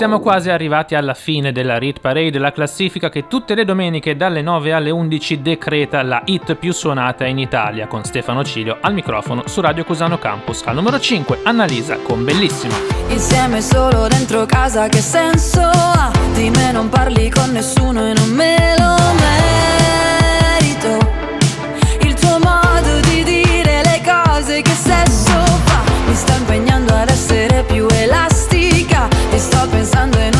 Siamo quasi arrivati alla fine della Rit Parade, la classifica che tutte le domeniche dalle 9 alle 11 decreta la hit più suonata in Italia, con Stefano Cilio al microfono su Radio Cusano Campus. Al numero 5, Annalisa con Bellissima. Insieme solo dentro casa che senso ha? Di me non parli con nessuno e non me lo merito Il tuo modo di dire le cose che sesso fa Mi sta impegnando pensando e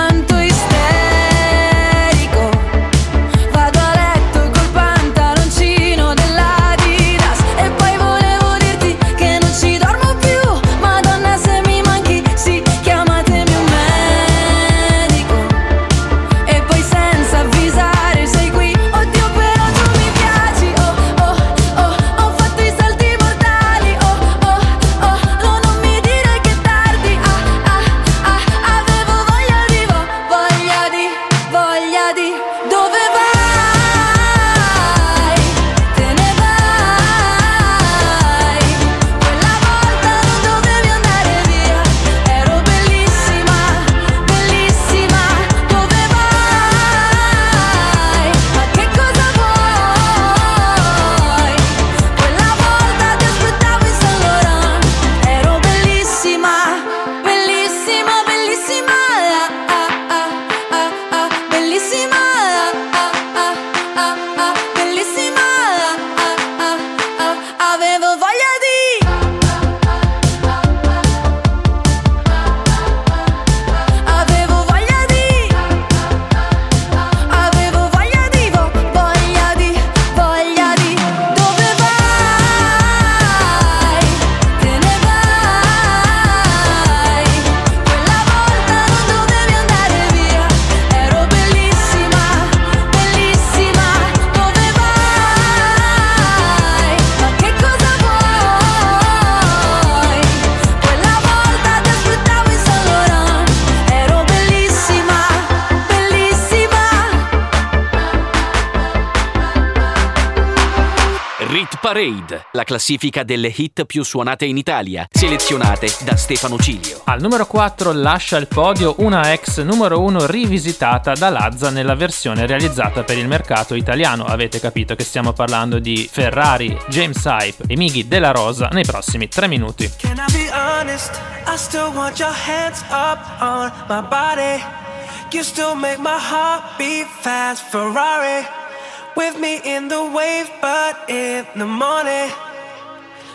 la classifica delle hit più suonate in Italia, selezionate da Stefano Cilio. Al numero 4 lascia il podio una ex numero 1 rivisitata da Lazza nella versione realizzata per il mercato italiano. Avete capito che stiamo parlando di Ferrari, James Hype e Miggy Della Rosa nei prossimi 3 minuti. Can I be honest? I still want your hands up on my body. You still make my heart beat fast. Ferrari with me in the wave, but in the morning.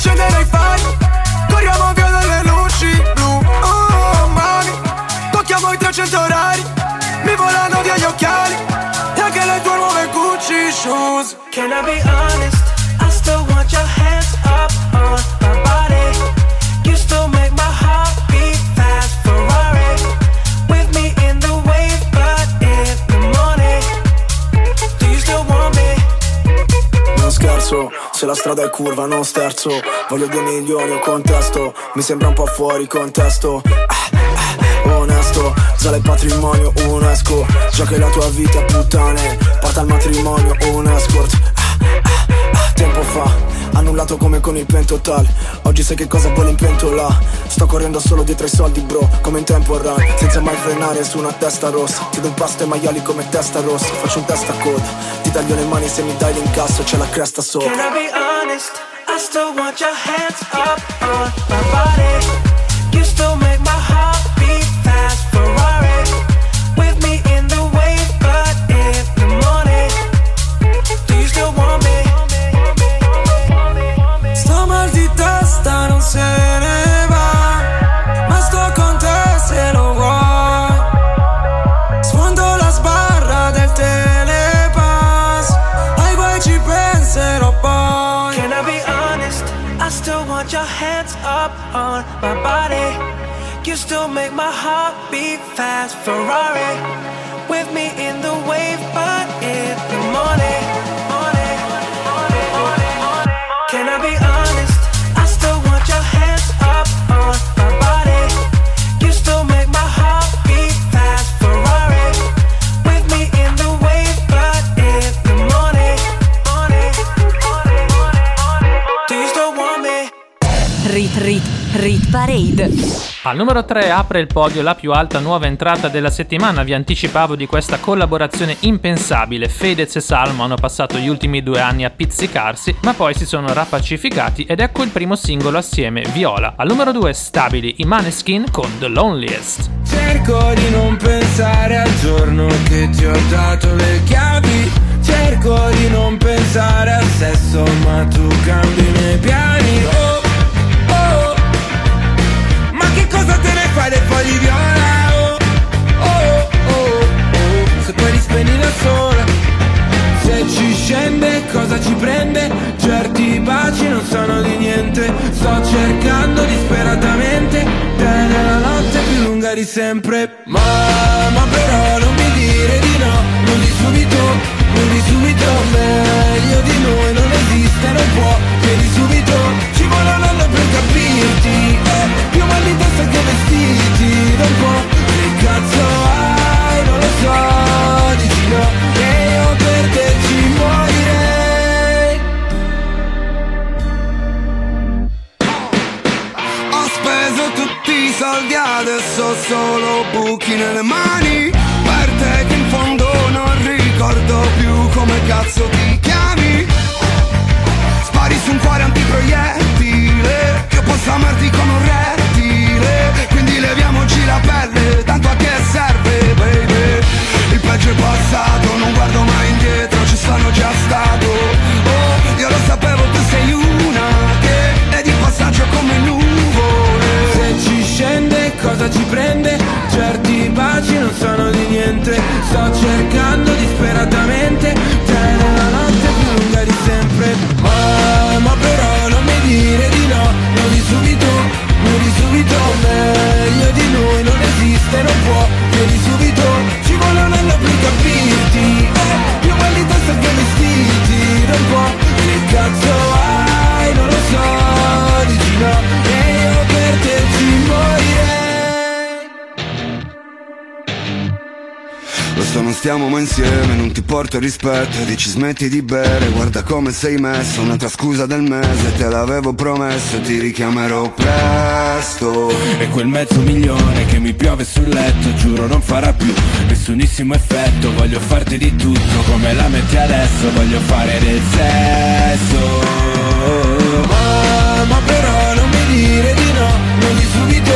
accendere i fari. Corriamo via dalle luci blu. Oh, mami. Tocchiamo i 300 orari. Mi volano via gli occhiali. E anche le tue nuove Gucci shoes. Can I be honest? I still want your hands up on my body. You still make my heart beat fast. Ferrari with me in the wave, but in the morning. Do you still want me? Non scherzo, se la strada è curva non sterzo. Voglio due milioni o contesto. Mi sembra un po' fuori contesto. Ah, ah, Onesto, sale il patrimonio UNESCO. Già che la tua vita è puttane. Porta al matrimonio un escort Ah, ah, ah, Tempo fa Annullato come con il pentotal Oggi sai che cosa vuole in pentola Sto correndo solo dietro ai soldi bro Come in tempo run Senza mai frenare su una testa rossa. Ti do un pasto ai maiali come testa rossa. Faccio un testa coda. Ti taglio le mani se mi dai l'incasso C'è la cresta sopra. Can I be honest? I still want your hands up on my body. You still make make my heart beat fast. Ferrari with me in the wave, but in the morning. Can I be honest? I still want your hands up on my body. You still make my heart beat fast. Ferrari with me in the wave, but in the morning. Do you still want me? Rit Rit Rit Parade. Al numero 3 apre il podio la più alta nuova entrata della settimana. Vi anticipavo di questa collaborazione impensabile. Fedez e Salmo hanno passato gli ultimi due anni a pizzicarsi, ma poi si sono rapacificati ed ecco il primo singolo assieme, Viola. Al numero 2 stabili i Maneskin con The Loneliest. Cerco di non pensare al giorno che ti ho dato le chiavi Cerco di non pensare al sesso ma tu cambi i miei piani Oh, fai dei fogli viola? Oh, oh, oh, oh, se poi li spegni da sola Se ci scende cosa ci prende? Certi baci non sono di niente Sto cercando disperatamente Te nella notte più lunga di sempre Mamma però non mi dire di no Non di subito, non di subito Meglio di noi non esiste, non può Chiedi subito, ci vuole un anno per capirti testa che vestiti Da un po' che cazzo hai, non lo so Dici no, e io per te ci morirei. Ho speso tutti i soldi, adesso ho solo buchi nelle mani. Per te che in fondo non ricordo più come cazzo ti chiami. Spari su un cuore antiproiettile Io posso amarti come un rettile Quindi leviamoci la pelle, tanto a che serve, baby? Il peggio è passato, non guardo mai indietro, ci sono già stato. Oh, io lo sapevo, tu sei una che è di passaggio come nuvole. Se ci scende, cosa ci prende? Certi baci non sanno di niente. Sto cercando disperatamente. Te nella notte più lunga di sempre. Ma, ma però non mi dire di no Meglio di noi non esiste, non può. Vieni subito, ci vuole un anno per capirti. Eh, Più di testa che vestiti un po' che cazzo Lo so non stiamo mai insieme, non ti porto rispetto Dici smetti di bere, guarda come sei messo Un'altra scusa del mese, te l'avevo promesso Ti richiamerò presto. E quel mezzo milione che mi piove sul letto Giuro non farà più nessunissimo effetto. Voglio farti di tutto come la metti adesso Voglio fare del sesso. Ma, ma però non mi dire di no Non di subito,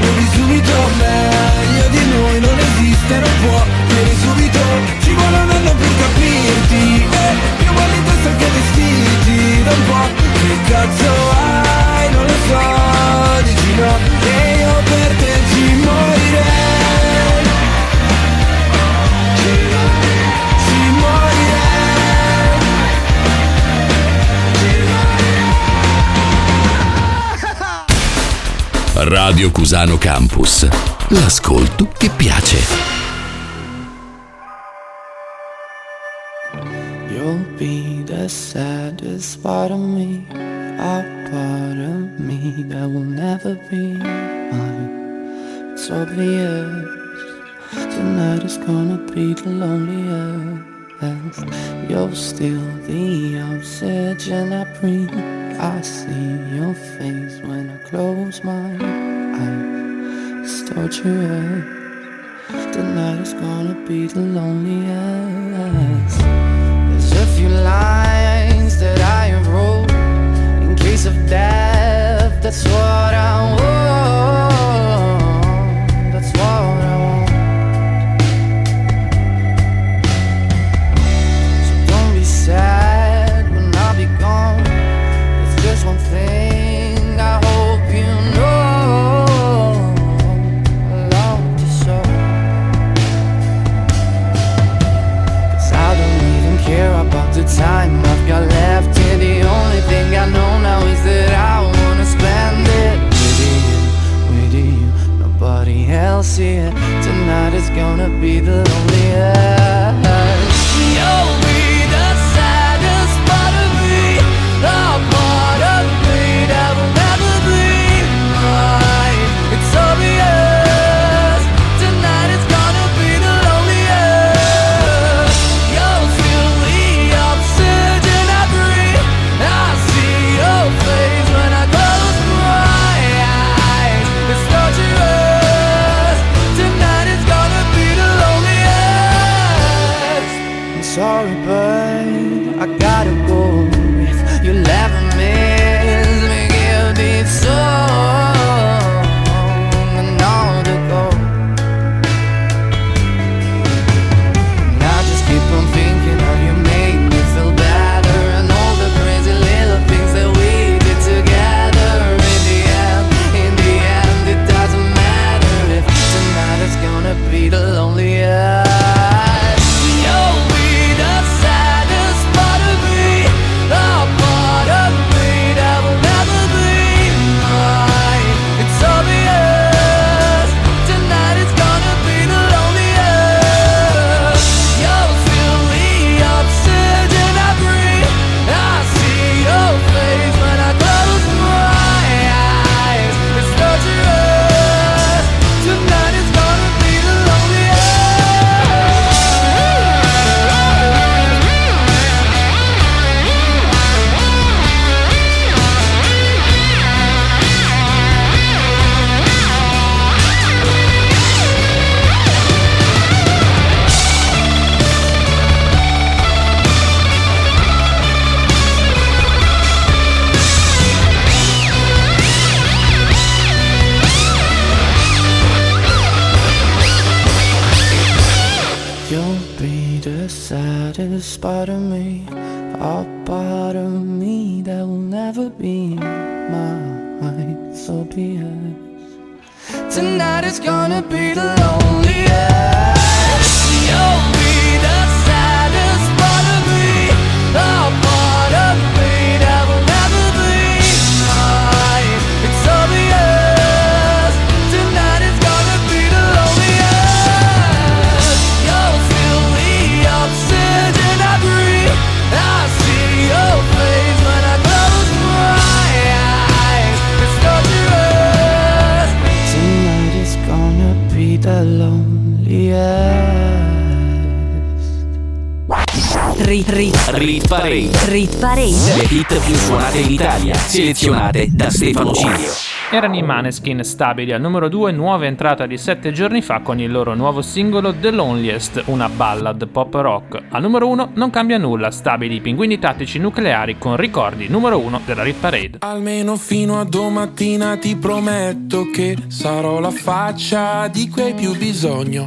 non di subito Meglio di noi non esiste, non può. Vieni subito, ci vuole un anno per capirti eh, Più mal di testa che vestiti un po' che cazzo hai, non lo so Dici no. e Radio Cusano Campus. L'ascolto che piace. You'll be the saddest part of me, a part of me that will never be mine. It's obvious tonight is gonna be the loneliest. You're still the oxygen I breathe. I see your face when I close my eyes. It's torturous. Tonight is gonna be the loneliest. There's a few lines that I wrote in case of death. That's what I want. Else here. Tonight is gonna be the loneliest. Selezionate da Stefano Cilio. Erano i Maneskin stabili al numero 2, nuova entrata di 7 giorni fa con il loro nuovo singolo The Loneliest, una ballad pop rock. Al numero 1 non cambia nulla, stabili i pinguini tattici nucleari con ricordi numero 1 della Rit Parade. Almeno fino a domattina ti prometto che sarò la faccia di cui hai più bisogno.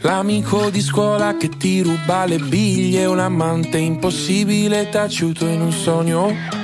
L'amico di scuola che ti ruba le biglie, un amante impossibile taciuto in un sogno.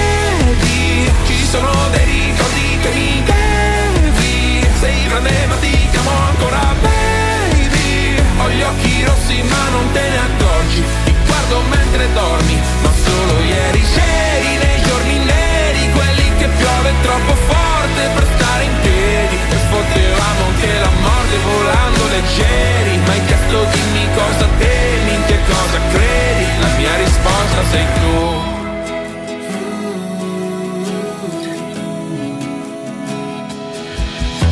sono dei ricordi che mi devi Sei grande ma ti chiamo ancora baby. Ho gli occhi rossi ma non te ne accorgi. Ti guardo mentre dormi Ma solo ieri c'eri nei giorni neri Quelli che piove troppo forte per stare in piedi. E potevamo anche la morte volando leggeri. Ma hai chiesto dimmi cosa temi, in che cosa credi? La mia risposta sei tu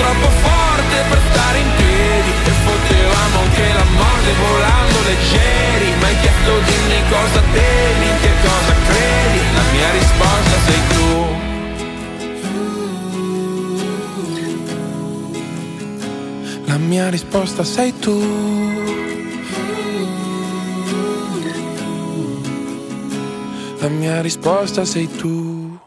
troppo forte per stare in piedi. E potevamo anche la morte volando leggeri. Ma hai chiesto dimmi cosa temi, in che cosa credi? La mia risposta sei tu. La mia risposta sei tu. La mia risposta sei tu.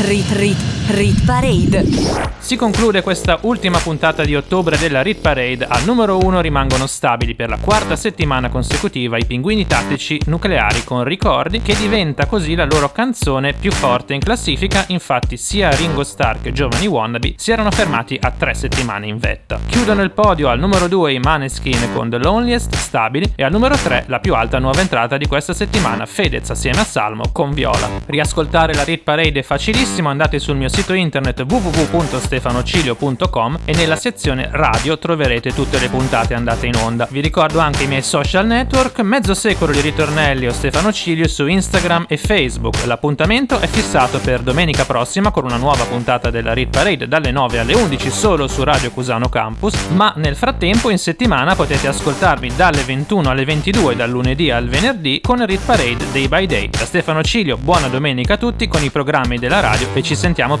Rit Rit Rit Parade. Si conclude questa ultima puntata di ottobre della Rit Parade. Al numero 1 rimangono stabili per la quarta settimana consecutiva i pinguini tattici nucleari con ricordi, che diventa così la loro canzone più forte in classifica. Infatti, sia Ringo Starr che Giovani Wannabe si erano fermati a tre settimane in vetta. Chiudono il podio al numero 2 i Maneskin con The Loneliest stabili e al numero 3 la più alta nuova entrata di questa settimana, Fedez assieme a Salmo con Viola. Riascoltare la Rit Parade è facilissimo, andate sul mio sito internet www.stefanocilio.com e nella sezione radio troverete tutte le puntate andate in onda. Vi ricordo anche i miei social network, mezzo secolo di ritornelli o Stefano Cilio su Instagram e Facebook. L'appuntamento è fissato per domenica prossima con una nuova puntata della Rit Parade dalle 9 alle 11 solo su Radio Cusano Campus, ma nel frattempo in settimana potete ascoltarvi dalle 21 alle 22 dal lunedì al venerdì con Rit Parade Day by Day. Da Stefano Cilio, buona domenica a tutti con i programmi della radio e ci sentiamo